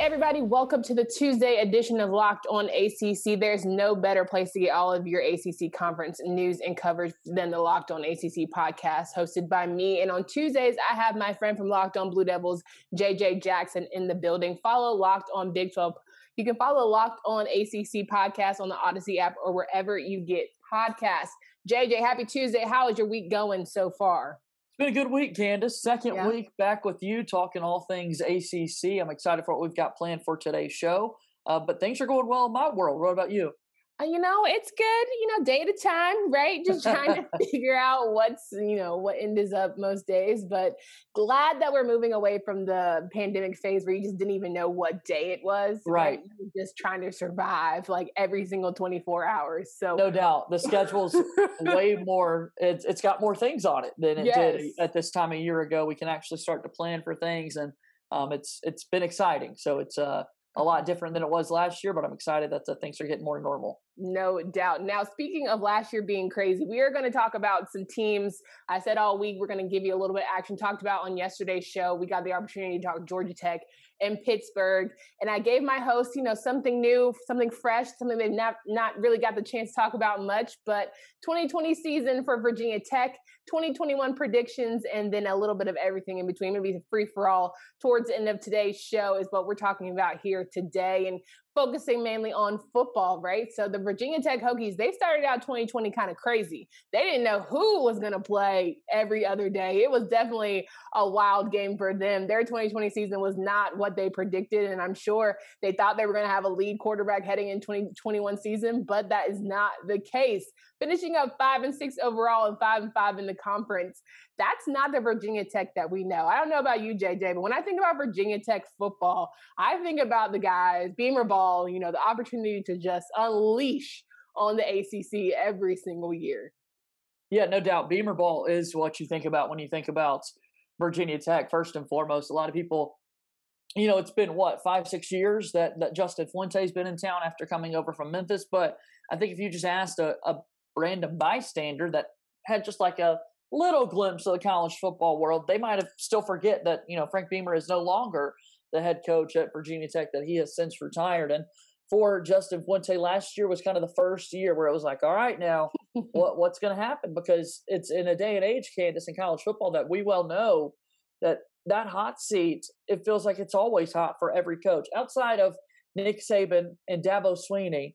Everybody, welcome to the Tuesday edition of Locked On ACC. There's no better place to get all of your ACC conference news and coverage than the Locked On ACC podcast, hosted by me. And on Tuesdays, I have my friend from Locked On Blue Devils, JJ Jackson, in the building. Follow Locked On Big 12. You can follow Locked On ACC podcast on the Odyssey app or wherever you get podcasts. JJ, happy Tuesday. How is your week going so far? Been a good week, Candace. Second yeah. week back with you talking all things ACC. I'm excited for what we've got planned for today's show. Uh, but things are going well in my world. What about you? Uh, you know, it's good, you know, day to time, right? Just trying to figure out what's, you know, what ends up most days. But glad that we're moving away from the pandemic phase where you just didn't even know what day it was. Right. right? Just trying to survive like every single 24 hours. So, no doubt. The schedule's way more, it's, it's got more things on it than it yes. did at this time a year ago. We can actually start to plan for things and, um, it's it's been exciting. So it's uh a lot different than it was last year, but I'm excited that the things are getting more normal. No doubt. Now, speaking of last year being crazy, we are going to talk about some teams. I said all week we're going to give you a little bit of action. Talked about on yesterday's show, we got the opportunity to talk Georgia Tech and Pittsburgh, and I gave my host, you know, something new, something fresh, something they've not not really got the chance to talk about much. But 2020 season for Virginia Tech, 2021 predictions, and then a little bit of everything in between. Maybe a free for all towards the end of today's show is what we're talking about here today. And focusing mainly on football, right? So the Virginia Tech Hokies, they started out 2020 kind of crazy. They didn't know who was going to play every other day. It was definitely a wild game for them. Their 2020 season was not what they predicted, and I'm sure they thought they were going to have a lead quarterback heading in 2021 season, but that is not the case. Finishing up five and six overall and five and five in the conference. That's not the Virginia Tech that we know. I don't know about you, JJ, but when I think about Virginia Tech football, I think about the guys, Beamer Ball, you know, the opportunity to just unleash on the ACC every single year. Yeah, no doubt. Beamer Ball is what you think about when you think about Virginia Tech, first and foremost. A lot of people, you know, it's been what, five, six years that, that Justin Fuente's been in town after coming over from Memphis. But I think if you just asked a, a random bystander that had just like a little glimpse of the college football world, they might have still forget that you know Frank Beamer is no longer the head coach at Virginia Tech; that he has since retired. And for Justin Fuente, last year was kind of the first year where it was like, all right, now what what's going to happen? Because it's in a day and age, Candace, in college football that we well know that that hot seat it feels like it's always hot for every coach outside of Nick Saban and Dabo Swinney.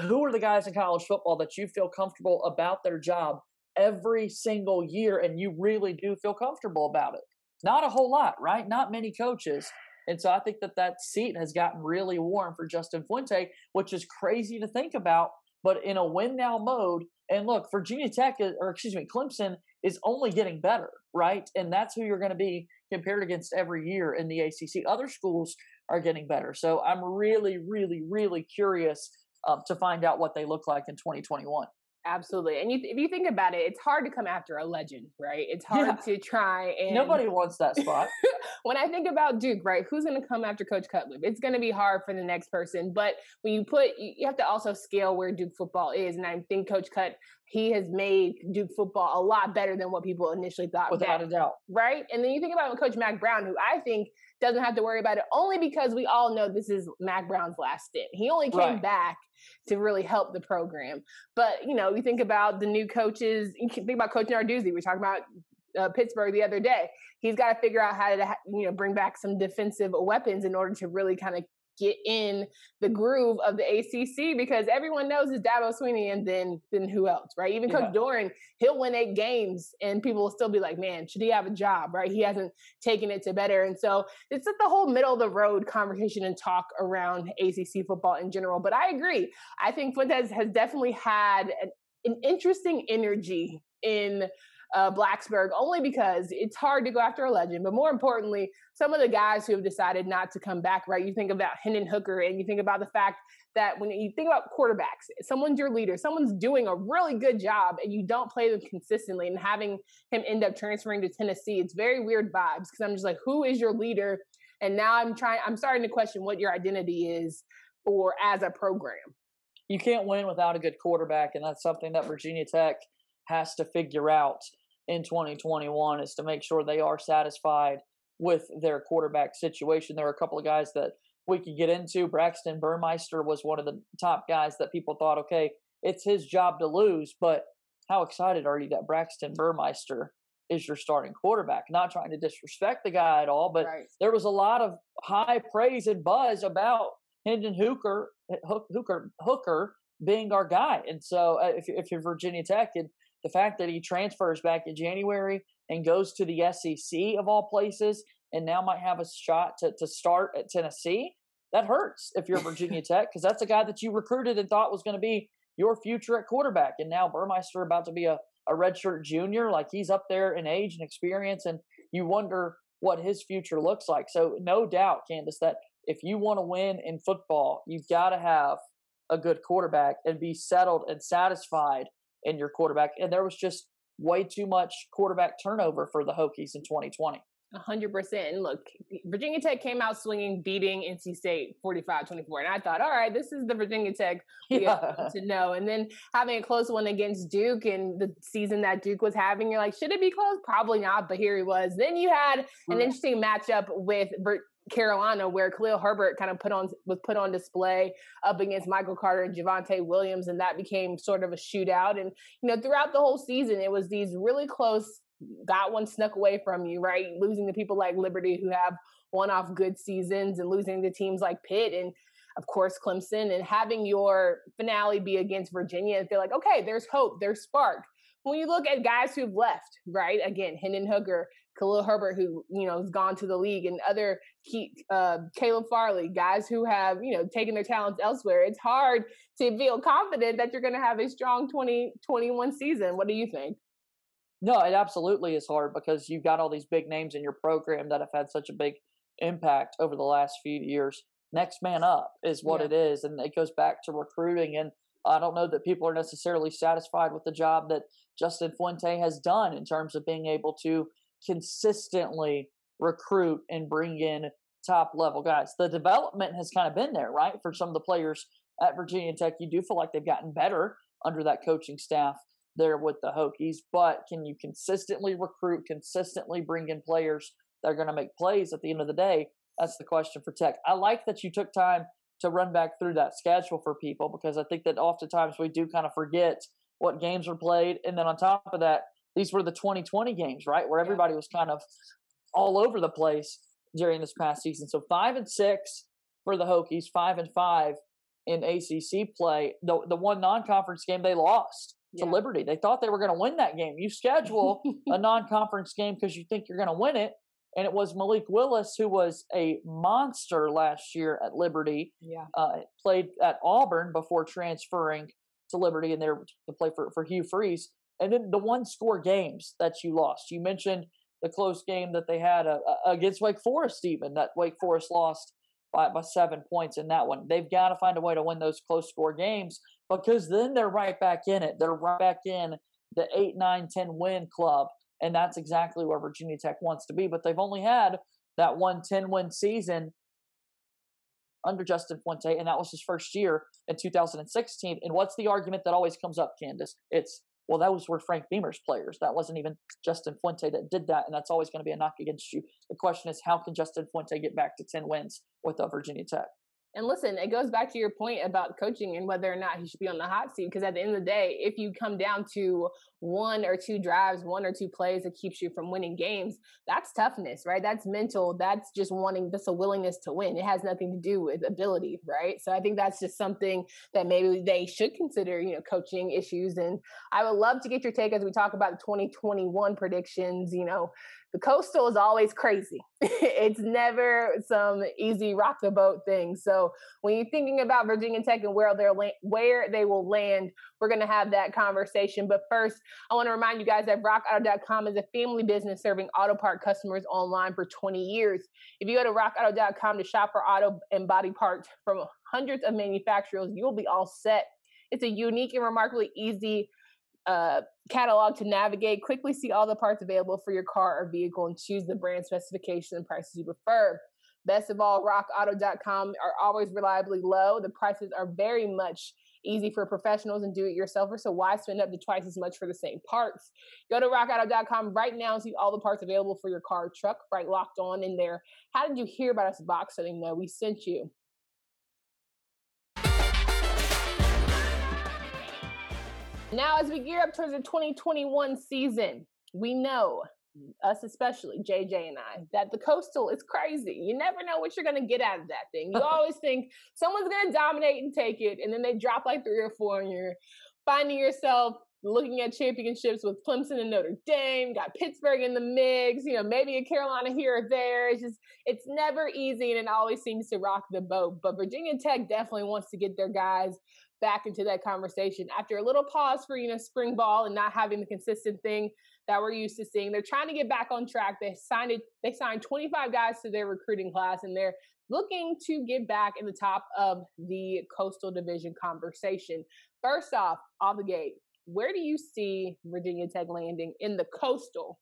Who are the guys in college football that you feel comfortable about their job every single year and you really do feel comfortable about it. Not a whole lot, right? Not many coaches. And so I think that that seat has gotten really warm for Justin Fuente, which is crazy to think about, but in a win now mode. And look, Virginia Tech, or excuse me, Clemson is only getting better, right? And that's who you're going to be compared against every year in the ACC. Other schools are getting better. So I'm really, really, really curious uh, to find out what they look like in 2021. Absolutely. And you, if you think about it, it's hard to come after a legend, right? It's hard yeah. to try and. Nobody wants that spot. when I think about Duke, right, who's going to come after Coach Cutcliffe? It's going to be hard for the next person. But when you put, you have to also scale where Duke football is. And I think Coach Cut, he has made Duke football a lot better than what people initially thought. Without a doubt. Right? And then you think about Coach Mack Brown, who I think doesn't have to worry about it only because we all know this is Mack Brown's last stint. He only came right. back to really help the program. But, you know, you think about the new coaches, you can think about Coach Narduzzi. We were talking about uh, Pittsburgh the other day. He's got to figure out how to, you know, bring back some defensive weapons in order to really kind of get in the mm. groove of the ACC because everyone knows it's Dabo Swinney and then then who else, right? Even yeah. Coach Doeren, he'll win eight games and people will still be like, man, should he have a job, right? He hasn't taken it to better. And so it's like the whole middle of the road conversation and talk around ACC football in general. But I agree. I think Fuentes has definitely had an, an interesting energy in uh, Blacksburg only because it's hard to go after a legend. But more importantly, some of the guys who have decided not to come back, right? You think about Hendon Hooker and you think about the fact that when you think about quarterbacks, someone's your leader, someone's doing a really good job, and you don't play them consistently, and having him end up transferring to Tennessee, it's very weird vibes because I'm just like, who is your leader? And now I'm trying, I'm starting to question what your identity is or as a program. You can't win without a good quarterback, and that's something that Virginia Tech has to figure out in 2021 is to make sure they are satisfied with their quarterback situation. There are a couple of guys that we could get into. Braxton Burmeister was one of the top guys that people thought, okay, it's his job to lose. But how excited are you that Braxton Burmeister is your starting quarterback? Not trying to disrespect the guy at all, but right. there was a lot of high praise and buzz about Hendon Hooker, Hooker, Hooker being our guy. And so uh, if, if you're Virginia Tech and the fact that he transfers back in January and goes to the SEC of all places and now might have a shot to, to start at Tennessee, that hurts if you're Virginia Tech because that's a guy that you recruited and thought was going to be your future at quarterback. And now Burmeister about to be a, a redshirt junior, like he's up there in age and experience, and you wonder what his future looks like. So, no doubt, Candace, that if you want to win in football, you've got to have a good quarterback and be settled and satisfied in your quarterback. And there was just way too much quarterback turnover for the Hokies in 2020. 100%. And look, Virginia Tech came out swinging, beating NC State 45 24. And I thought, all right, this is the Virginia Tech we yeah. Have to know. And then having a close one against Duke and the season that Duke was having, you're like, should it be close? Probably not, but here he was. Then you had an interesting matchup with Carolina, where Khalil Herbert kind of put on was put on display up against Michael Carter and Javonte Williams, and that became sort of a shootout. And you know, throughout the whole season, it was these really close. Got one snuck away from you, right? Losing to people like Liberty who have one-off good seasons, and losing to teams like Pitt and of course Clemson, and having your finale be against Virginia and feel like, okay, there's hope, there's spark. When you look at guys who've left, right? Again, Hendon Hooker, Khalil Herbert, who you know has gone to the league, and other key, uh, Caleb Farley, guys who have you know taken their talents elsewhere. It's hard to feel confident that you're going to have a strong 2021 season. What do you think? No, it absolutely is hard because you've got all these big names in your program that have had such a big impact over the last few years. Next man up is what yeah. it is, and it goes back to recruiting. And I don't know that people are necessarily satisfied with the job that Justin Fuente has done in terms of being able to consistently recruit and bring in top level guys. The development has kind of been there, right? For some of the players at Virginia Tech, you do feel like they've gotten better under that coaching staff there with the Hokies, but can you consistently recruit, consistently bring in players that are going to make plays at the end of the day? That's the question for Tech. I like that you took time to run back through that schedule for people because I think that oftentimes we do kind of forget what games were played. And then on top of that, these were the 2020 games, right? Where everybody was kind of all over the place during this past season. So five and six for the Hokies, five and five in ACC play. The the one non-conference game they lost to. Liberty. They thought they were going to win that game. You schedule a non-conference game because you think you're going to win it, and it was Malik Willis who was a monster last year at Liberty. Yeah, uh, played at Auburn before transferring to Liberty, and there to play for for Hugh Freeze. And then the one score games that you lost. You mentioned the close game that they had uh, uh, against Wake Forest, even that Wake Forest lost by, by seven points in that one. They've got to find a way to win those close score games because then they're right back in it. They're right back in the 8, 9, 10 win club. And that's exactly where Virginia Tech wants to be. But they've only had that one 10 win season under Justin Fuente, and that was his first year in 2016. And what's the argument that always comes up, Candace? It's well, that was were Frank Beamer's players. That wasn't even Justin Fuente that did that, and that's always going to be a knock against you. The question is, how can Justin Fuente get back to 10 wins with uh, Virginia Tech? And listen, it goes back to your point about coaching and whether or not he should be on the hot seat. Because at the end of the day, if you come down to one or two drives, one or two plays that keeps you from winning games, that's toughness, right? That's mental. That's just wanting, that's a willingness to win. It has nothing to do with ability, right? So I think that's just something that maybe they should consider, you know, coaching issues. And I would love to get your take as we talk about the 2021 predictions, you know, the coastal is always crazy. it's never some easy rock the boat thing. So when you're thinking about Virginia Tech and where they're la- where they will land, we're going to have that conversation. But first, I want to remind you guys that RockAuto.com is a family business serving auto part customers online for 20 years. If you go to RockAuto.com to shop for auto and body parts from hundreds of manufacturers. You'll be all set. It's a unique and remarkably easy uh, catalog to navigate. Quickly see all the parts available for your car or vehicle and choose the brand specification and prices you prefer. Best of all, rockauto.com are always reliably low. The prices are very much easy for professionals and do it yourselfers. So why spend up to twice as much for the same parts? Go to rockauto.com right now and see all the parts available for your car truck, right locked on in there. How did you hear about us box so they know we sent you? Now, as we gear up towards the 2021 season, we know us especially, JJ and I, mm. that the coastal is crazy. You never know what you're going to get out of that thing. You always think someone's going to dominate and take it, and then they drop like three or four, and you're finding yourself looking at championships with Clemson and Notre Dame, got Pittsburgh in the mix, you know, maybe a Carolina here or there. It's just, it's never easy and it always seems to rock the boat. But Virginia Tech definitely wants to get their guys back into that conversation after a little pause for, you know, spring ball and not having the consistent thing that we're used to seeing. They're trying to get back on track. They signed it, they signed 25 guys to their recruiting class and they're looking to get back in the top of the coastal division conversation. First off, off the gate, where do you see Virginia Tech landing in the coastal?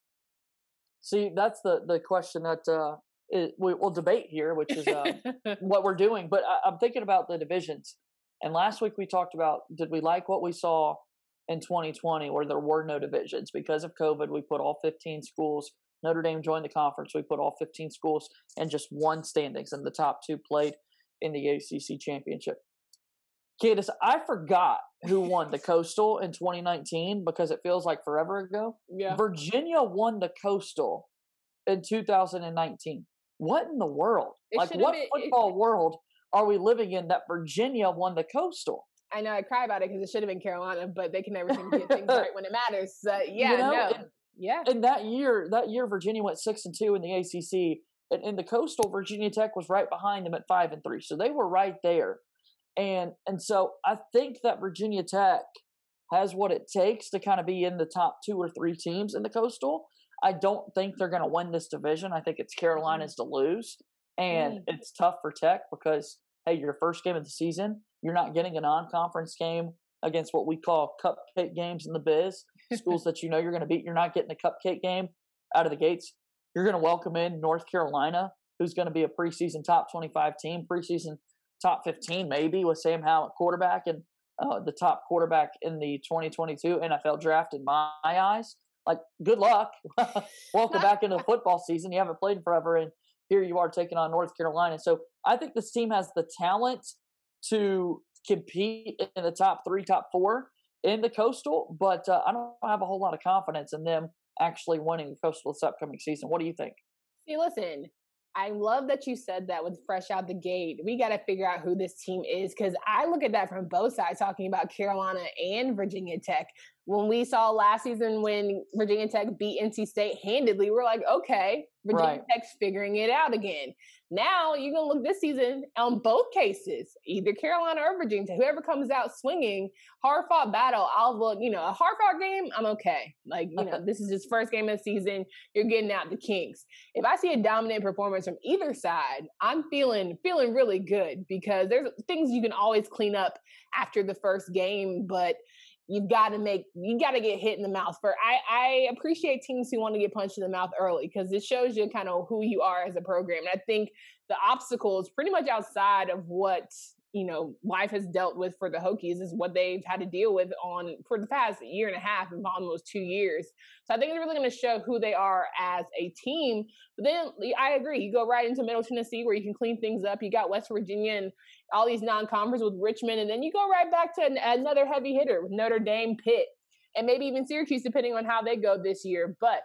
See, that's the the question that uh, it, we, will debate here, which is uh, what we're doing. But I, I'm thinking about the divisions. And last week we talked about did we like what we saw in 2020 where there were no divisions because of COVID. We put all 15 schools. Notre Dame joined the conference. We put all 15 schools and just one standings, and the top two played in the ACC championship. Candace, I forgot who won the Coastal in 2019 because it feels like forever ago. Yeah. Virginia won the Coastal in 2019. What in the world? It like, what been- it- football world are we living in that Virginia won the Coastal? I know I cry about it because it should have been Carolina, but they can never seem to get things right when it matters. So, yeah, You know, no. and- yeah. And that year, that year, Virginia went six and two in the ACC. And in the Coastal, Virginia Tech was right behind them at five and three, so they were right there. And and so I think that Virginia Tech has what it takes to kind of be in the top two or three teams in the Coastal. I don't think they're going to win this division. I think it's mm-hmm. Carolina's to lose, and Mm. it's tough for Tech because hey, your first game of the season, you're not getting a non-conference game against what we call cupcake games in the biz schools that you know you're going to beat. You're not getting a cupcake game out of the gates. You're going to welcome in North Carolina, who's going to be a preseason top 25 team, preseason top 15 maybe with Sam Howell at quarterback and uh, the top quarterback in the 2022 NFL draft in my eyes. Like, good luck. Welcome back into the football season. You haven't played forever, and here you are taking on North Carolina. So I think this team has the talent to compete in the top three, top four in the Coastal, but uh, I don't have a whole lot of confidence in them actually winning the Coastal this upcoming season. What do you think? See, listen, I love that you said that with fresh out the gate. We got to figure out who this team is because I look at that from both sides, talking about Carolina and Virginia Tech. When we saw last season when Virginia Tech beat NC State handedly, we're like, okay, Virginia Right. Tech's figuring it out again. Now you're gonna look this season on both cases, either Carolina or Virginia Tech. Whoever comes out swinging, hard fought battle. I'll look, you know, a hard fought game. I'm okay. Like you know, this is his first game of the season. You're getting out the kinks if I see a dominant performance from either side, I'm feeling feeling really good because there's things you can always clean up after the first game, but you've got to make you got to get hit in the mouth for I, I appreciate teams who want to get punched in the mouth early because it shows you kind of who you are as a program. And i think the obstacles pretty much outside of what you know life has dealt with for the hokies is what they've had to deal with on for the past year and a half and almost two years so i think they're really going to show who they are as a team but then i agree you go right into middle tennessee where you can clean things up you got west virginia and all these non-conference with Richmond, and then you go right back to an, another heavy hitter with Notre Dame, Pitt, and maybe even Syracuse, depending on how they go this year. But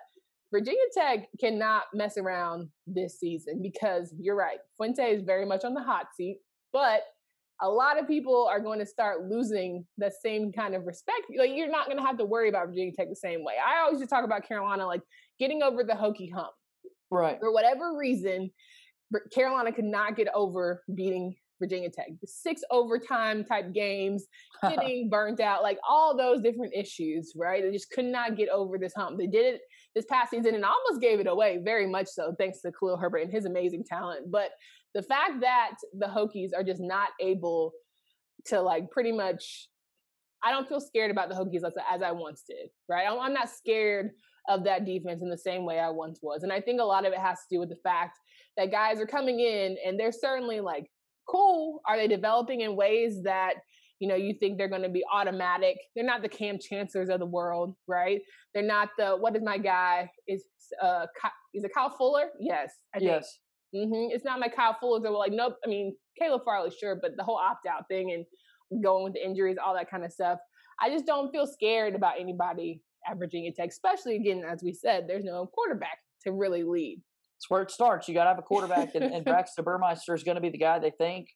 Virginia Tech cannot mess around this season because you're right. Fuente is very much on the hot seat, but a lot of people are going to start losing the same kind of respect. Like you're not going to have to worry about Virginia Tech the same way. I always just talk about Carolina like getting over the Hokie hump Right. for whatever reason, Carolina could not get over beating Virginia Tech. The six overtime type games, getting burnt out, like all those different issues, right? They just could not get over this hump. They did it this past season and almost gave it away, very much so, thanks to Khalil Herbert and his amazing talent. But the fact that the Hokies are just not able to like pretty much I don't feel scared about the Hokies as, as I once did, right? I'm, not scared of that defense in the same way I once was. And I think a lot of it has to do with the fact that guys are coming in and they're certainly like, cool. Are they developing in ways that, you know, you think they're going to be automatic? They're not the Kam Chancellors of the world, right? They're not the, what is my guy? Is, uh, is it Kyle Fuller? Yes. I. Yes. Mm-hmm. It's not my Kyle Fullers that were like, nope. I mean, Caleb Farley, sure, but the whole opt out thing and going with the injuries, all that kind of stuff. I just don't feel scared about anybody at Virginia Tech, especially again, as we said, there's no quarterback to really lead. It's where it starts. You got to have a quarterback, and, and Braxton Burmeister is going to be the guy they think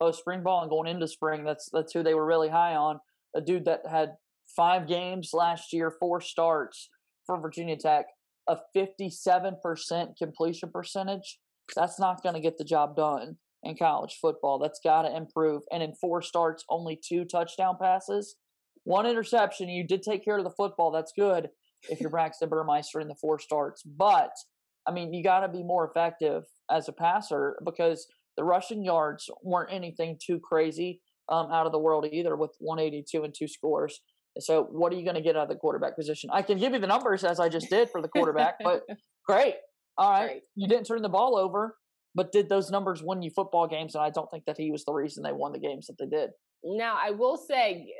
post spring ball and going into spring. That's that's who they were really high on. A dude that had five games last year, four starts for Virginia Tech, a 57% completion percentage. That's not going to get the job done in college football. That's got to improve. And in four starts, only two touchdown passes, one interception. You did take care of the football. That's good if you're Braxton Burmeister in the four starts. But, I mean, you got to be more effective as a passer because the rushing yards weren't anything too crazy um, out of the world either with 182 and two scores. So, what are you going to get out of the quarterback position? I can give you the numbers as I just did for the quarterback, but great. All right. Great. You didn't turn the ball over. But did those numbers win you football games? And I don't think that he was the reason they won the games that they did. Now, I will say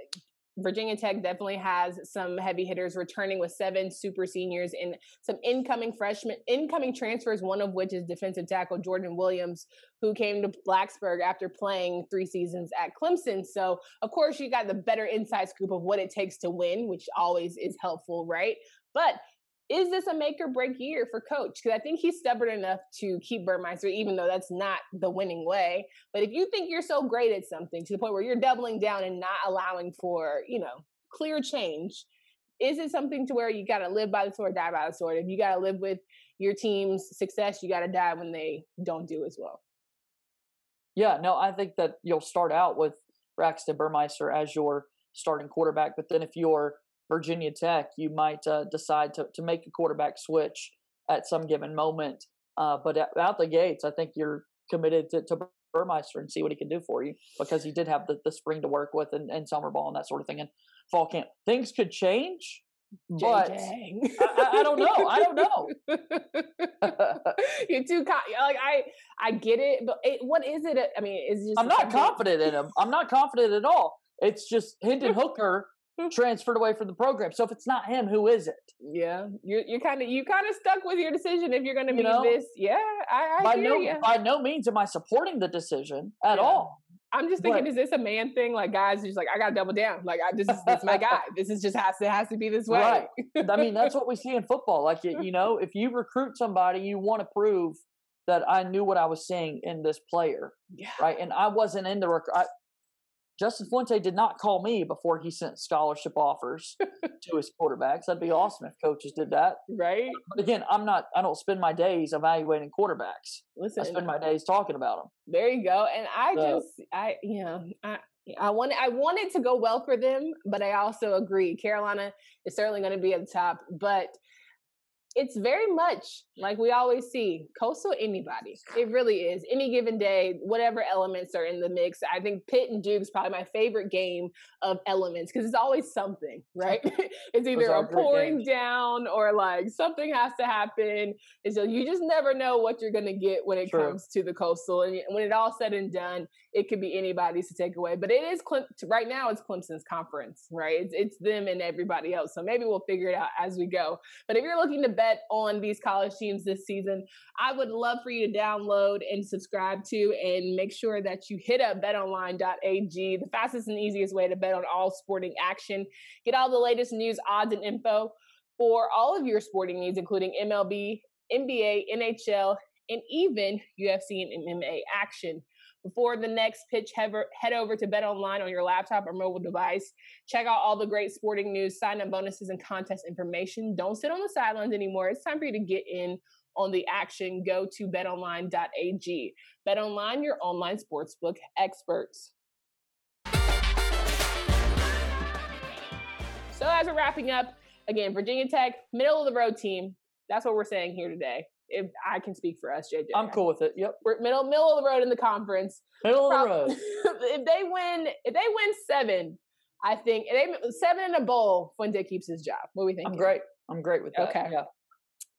Virginia Tech definitely has some heavy hitters returning with seven super seniors and some incoming freshmen, incoming transfers, one of which is defensive tackle Jordan Williams, who came to Blacksburg after playing three seasons at Clemson. So, of course, you got the better inside scoop of what it takes to win, which always is helpful, right? But is this a make or break year for coach? Because I think he's stubborn enough to keep Burmeister, even though that's not the winning way. But if you think you're so great at something to the point where you're doubling down and not allowing for, you know, clear change, is it something to where you got to live by the sword, die by the sword? If you got to live with your team's success, you got to die when they don't do as well. Yeah, no, I think that you'll start out with Braxton Burmeister as your starting quarterback, but then if you're Virginia Tech, you might uh, decide to, to make a quarterback switch at some given moment. Uh, but out the gates, I think you're committed to, to Burmeister and see what he can do for you because he did have the, the spring to work with and, and summer ball and that sort of thing and fall camp. Things could change, but I, I, don't know. I don't know. You're too like I I get it, but it, what is it? I mean, is just I'm not confident in him. I'm not confident at all. It's just Hendon Hooker Hmm. transferred away from the program. So if it's not him, who is it? Yeah, you're you kind of you kind of stuck with your decision if you're going to be know, this. Yeah, I, I by no you. by no means am I supporting the decision at yeah. all. I'm just thinking, but, is this a man thing? Like guys, just like I got to double down. Like I, this is this my guy. This is just has to has to be this way. Right. I mean, that's what we see in football. Like you know, if you recruit somebody, you want to prove that I knew what I was seeing in this player. Yeah. Right. And I wasn't in the rec- Justin Fuente did not call me before he sent scholarship offers to his quarterbacks. That'd be awesome if coaches did that. Right. But again, I'm not, I don't spend my days evaluating quarterbacks. Listen, I spend my days talking about them. There you go. And I so, just, I, you know, I, I wanted, I wanted to go well for them, but I also agree. Carolina is certainly going to be at the top, but it's very much like we always see coastal anybody. It really is. Any given day whatever elements are in the mix. I think pitt and duke is probably my favorite game of elements because it's always something right? it's either a pouring down or like something has to happen. And so you just never know what you're going to get when it True. comes to the coastal. And when it all said and done it could be anybody's to take away. But it is Clem- right now it's clemson's conference right? It's, it's them and everybody else. So maybe we'll figure it out as we go. But if you're looking to bet on these college teams this season, I would love for you to download and subscribe to and make sure that you hit up betonline.ag, the fastest and easiest way to bet on all sporting action. Get all the latest news, odds, and info for all of your sporting needs, including MLB, NBA, NHL, and even UFC and MMA action. Before the next pitch, head over to Bet Online on your laptop or mobile device. Check out all the great sporting news, sign up bonuses, and contest information. Don't sit on the sidelines anymore. It's time for you to get in on the action. Go to betonline.ag. BetOnline, your online sportsbook experts. So, as we're wrapping up, again, Virginia Tech, middle of the road team. That's what we're saying here today. If I can speak for us, JJ. I'm cool with it. Yep. We're middle middle of the road in the conference. Middle of the road. if they win, if they win seven, I think they seven in a bowl. Fuente keeps his job. What do we think? I'm great. I'm great with that. Okay. Yeah.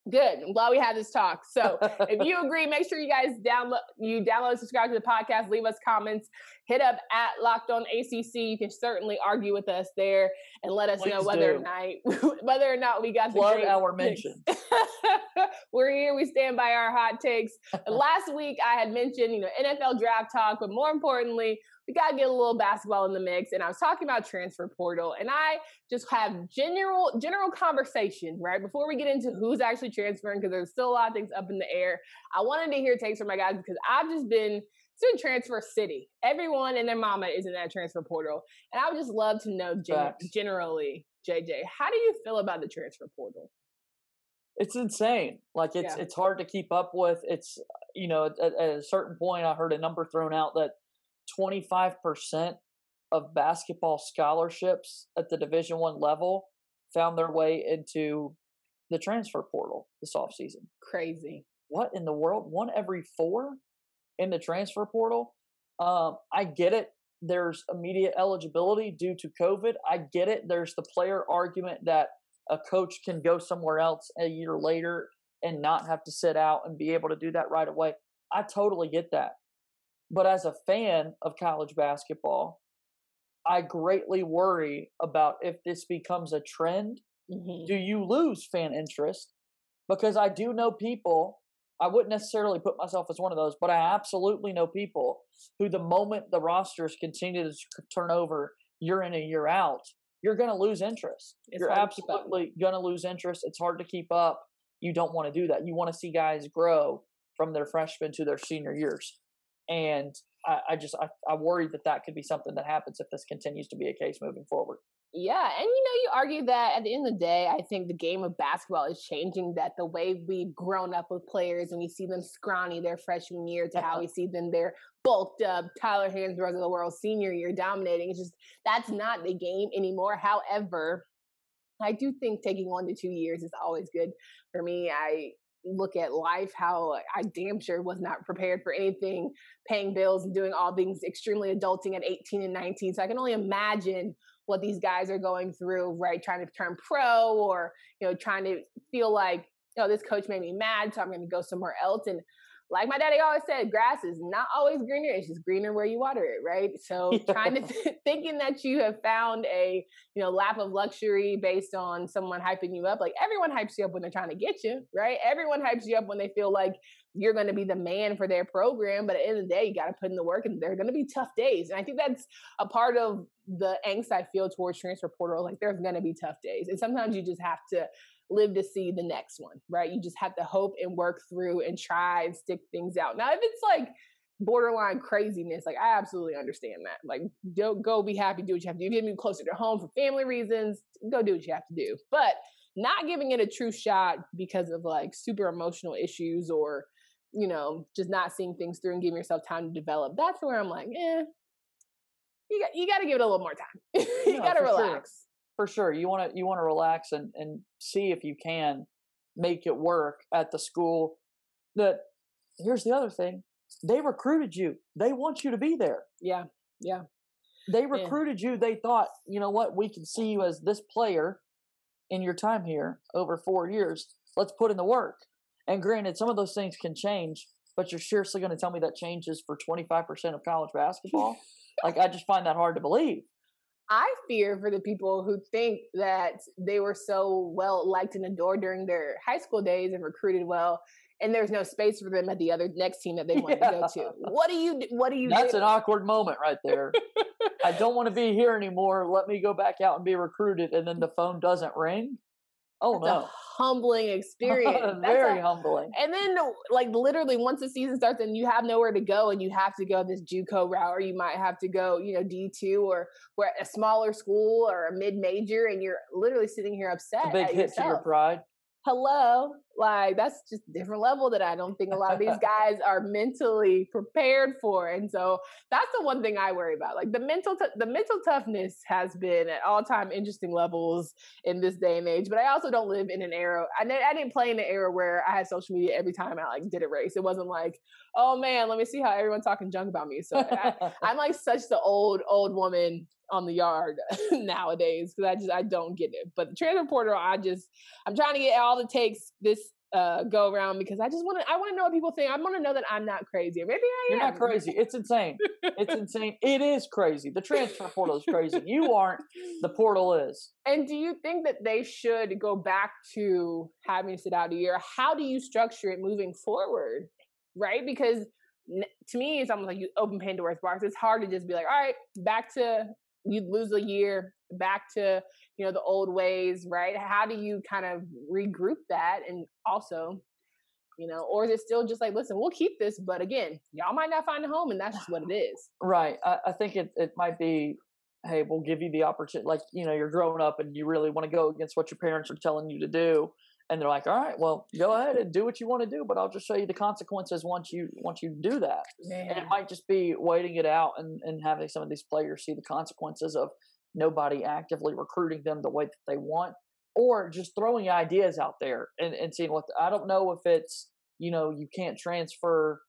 Good. I'm glad we had this talk. So if you agree, make sure you guys download you download subscribe to the podcast, leave us comments, hit up at Locked On ACC. You can certainly argue with us there and let us Please know whether do. or not whether or not we got the great our mention. We're here. We stand by our hot takes. Last week I had mentioned, you know, NFL draft talk, but more importantly, we got to get a little basketball in the mix. And I was talking about transfer portal, and I just have general general conversation right before we get into who's actually transferring because there's still a lot of things up in the air. I wanted to hear takes from my guys because I've just been it's in transfer city. Everyone and their mama is in that transfer portal, and I would just love to know gen- generally, JJ, how do you feel about the transfer portal? It's insane. Like it's Yeah. it's hard to keep up with. It's you know at, at a certain point, I heard a number thrown out that 25 percent of basketball scholarships at the Division One level found their way into the transfer portal this offseason. Crazy. What in the world? One every four in the transfer portal. Um, I get it. There's immediate eligibility due to COVID. I get it. There's the player argument that a coach can go somewhere else a year later and not have to sit out and be able to do that right away. I totally get that. But as a fan of college basketball, I greatly worry about if this becomes a trend Mhm. do you lose fan interest? Because I do know people, I wouldn't necessarily put myself as one of those, but I absolutely know people who, the moment the rosters continue to turn over year in and year out, you're going to lose interest. It's you're hard to keep up. absolutely going to lose interest. It's hard to keep up. You don't want to do that. You want to see guys grow from their freshman to their senior years. And I, I just, I, I worry that that could be something that happens if this continues to be a case moving forward. Yeah, and you know, you argue that at the end of the day, I think the game of basketball is changing. That the way we've grown up with players and we see them scrawny their freshman year to how we see them they're bulked up, Tyler Hansbrough of the world senior year dominating. It's just that's not the game anymore. However, I do think taking one to two years is always good for me. I look at life how I damn sure was not prepared for anything, paying bills and doing all things extremely adulting at 18 and 19. So I can only imagine what these guys are going through, right? Trying to turn pro or, you know, trying to feel like, you know, this coach made me mad, so I'm going to go somewhere else. And like my daddy always said, grass is not always greener. It's just greener where you water it, right? So Yeah. trying to thinking that you have found a, you know, lap of luxury based on someone hyping you up. Like everyone hypes you up when they're trying to get you, right? Everyone hypes you up when they feel like you're going to be the man for their program. But at the end of the day, you got to put in the work and there are going to be tough days. And I think that's a part of the angst I feel towards transfer portal. Like there's going to be tough days. And sometimes you just have to live to see the next one, right? You just have to hope and work through and try and stick things out. Now, if it's like borderline craziness, like I absolutely understand that. Like don't go be happy, do what you have to do. If you move closer to home for family reasons, go do what you have to do. But not giving it a true shot because of like super emotional issues or you know, just not seeing things through and giving yourself time to develop. That's where I'm like, eh, you got you got to give it a little more time. you No, got to relax. For sure you want to you want to relax and and see if you can make it work at the school. That here's the other thing they recruited you they want you to be there. Yeah, yeah, they recruited you they thought you know what we can see you as this player in your time here over four years let's put in the work. And granted some of those things can change but you're seriously going to tell me that changes for 25% of college basketball? Like i just find that hard to believe I fear for the people who think that they were so well liked and adored during their high school days and recruited well, and there's no space for them at the other next team that they wanted to go to. What do you? do- What do you? That's do? an awkward moment right there. I don't want to be here anymore. Let me go back out and be recruited, and then the phone doesn't ring. Oh That's no, humbling experience. That's very a- humbling. And then, like, literally, once the season starts and you have nowhere to go and you have to go this JUCO route, or you might have to go, you know, D2 or where a smaller school or a mid major, and you're literally sitting here upset. A big hit to your pride. Hello. Like that's just different level that I don't think a lot of these guys are mentally prepared for. And so that's the one thing I worry about. Like the mental t- the mental toughness has been at all time interesting levels in this day and age. But I also don't live in an era. I, I didn't play in an era where I had social media every time I like did a race. It wasn't like, oh man, let me see how everyone's talking junk about me. So I, I'm like such the old old woman on the yard nowadays because I just I don't get it. But the transfer portal, I just I'm trying to get all the takes this uh, go around because I just want to I want to know what people think. I want to know that I'm not crazy. Maybe I You're not crazy. It's insane. It's insane. It is crazy. The transfer portal is crazy. You aren't. The portal is. And do you think that they should go back to having to sit out a year? How do you structure it moving forward? Right? Because to me, it's almost like you open Pandora's box. It's hard to just be like, all right, back to you lose a year back to you know the old ways right? How do you kind of regroup that and also you know or is it still just like listen we'll keep this but again y'all might not find a home and that's just what it is. Right i, I think it, it might be hey we'll give you the opportunity like you know you're growing up and you really want to go against what your parents are telling you to do and they're like all right well go ahead and do what you want to do but i'll just show you the consequences once you once you do that. Man. and it might just be waiting it out and, and having some of these players see the consequences of nobody actively recruiting them the way that they want or just throwing ideas out there and, and seeing what i don't know if it's you know you can't transfer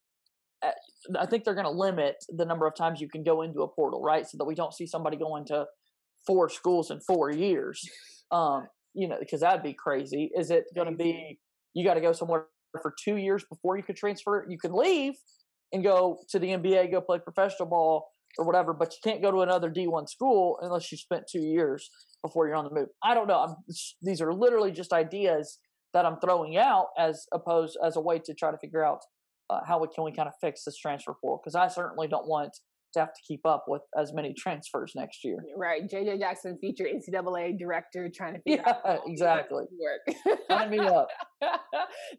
eh, i think they're going to limit the number of times you can go into a portal right so that we don't see somebody going to four schools in four years um, you know, because that'd be crazy. Is it going to be you got to go somewhere for two years before you could transfer? You can leave and go to the NBA, go play professional ball or whatever, but you can't go to another D1 school unless you spent two years before you're on the move. I don't know. I'm, these are literally just ideas that I'm throwing out as opposed as a way to try to figure out uh, how we can we kind of fix this transfer portal because I certainly don't want to have to keep up with as many transfers next year. Right. JJ Jackson featured NCAA director trying to figure yeah, out exactly. Work. Sign me up.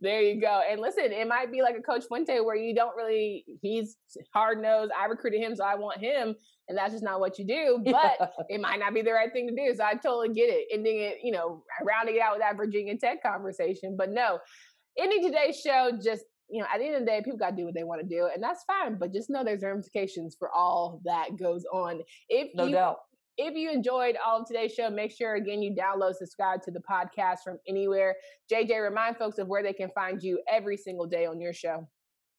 there you go. And listen, it might be like a Coach Fuente where you don't really he's hard nosed. I recruited him, so I want him. And that's just not what you do, but it might not be the right thing to do. So I totally get it. Ending it, you know, rounding it out with that Virginia Tech conversation. But no, ending today's show just you know, at the end of the day, people got to do what they want to do, and that's fine. But just know there's ramifications for all that goes on. If no you, doubt. If you enjoyed all of today's show, make sure again you download, subscribe to the podcast from anywhere. JJ, remind folks of where they can find you every single day on your show.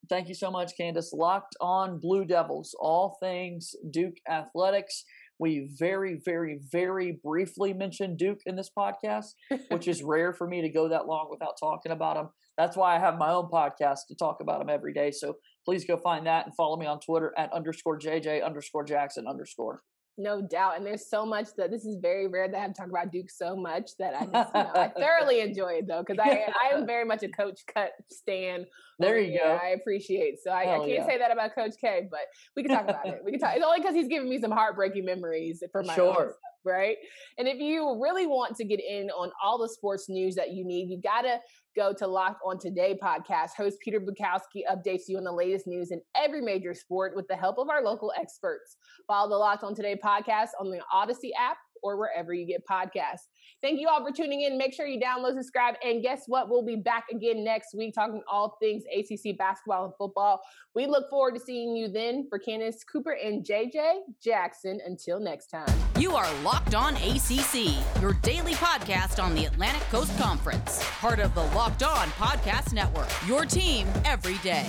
Thank you so much, Candace. Locked on Blue Devils, all things Duke athletics. We very, very, very briefly mentioned Duke in this podcast, which is rare for me to go that long without talking about them. That's why I have my own podcast to talk about them every day. So please go find that and follow me on Twitter at underscore JJ underscore Jackson underscore. No doubt. And there's so much that this is very rare that I have to talk about Duke so much that I just, you know, I thoroughly enjoy it though, because I I am very much a Coach Cut stan. There you go. I appreciate. So I, I can't yeah. say that about Coach K, but we can talk about it. We can talk. It's only because he's giving me some heartbreaking memories for my sure right? And if you really want to get in on all the sports news that you need, you gotta go to Locked On Today podcast. Host Peter Bukowski updates you on the latest news in every major sport with the help of our local experts. Follow the Locked On Today podcast on the Odyssey app or wherever you get podcasts. Thank you all for tuning in. Make sure you download, subscribe, and guess what? We'll be back again next week talking all things ACC basketball and football. We look forward to seeing you then for Candace Cooper and JJ Jackson. Until next time. You are Locked On ACC, your daily podcast on the Atlantic Coast Conference, part of the Locked On Podcast Network. Your team every day.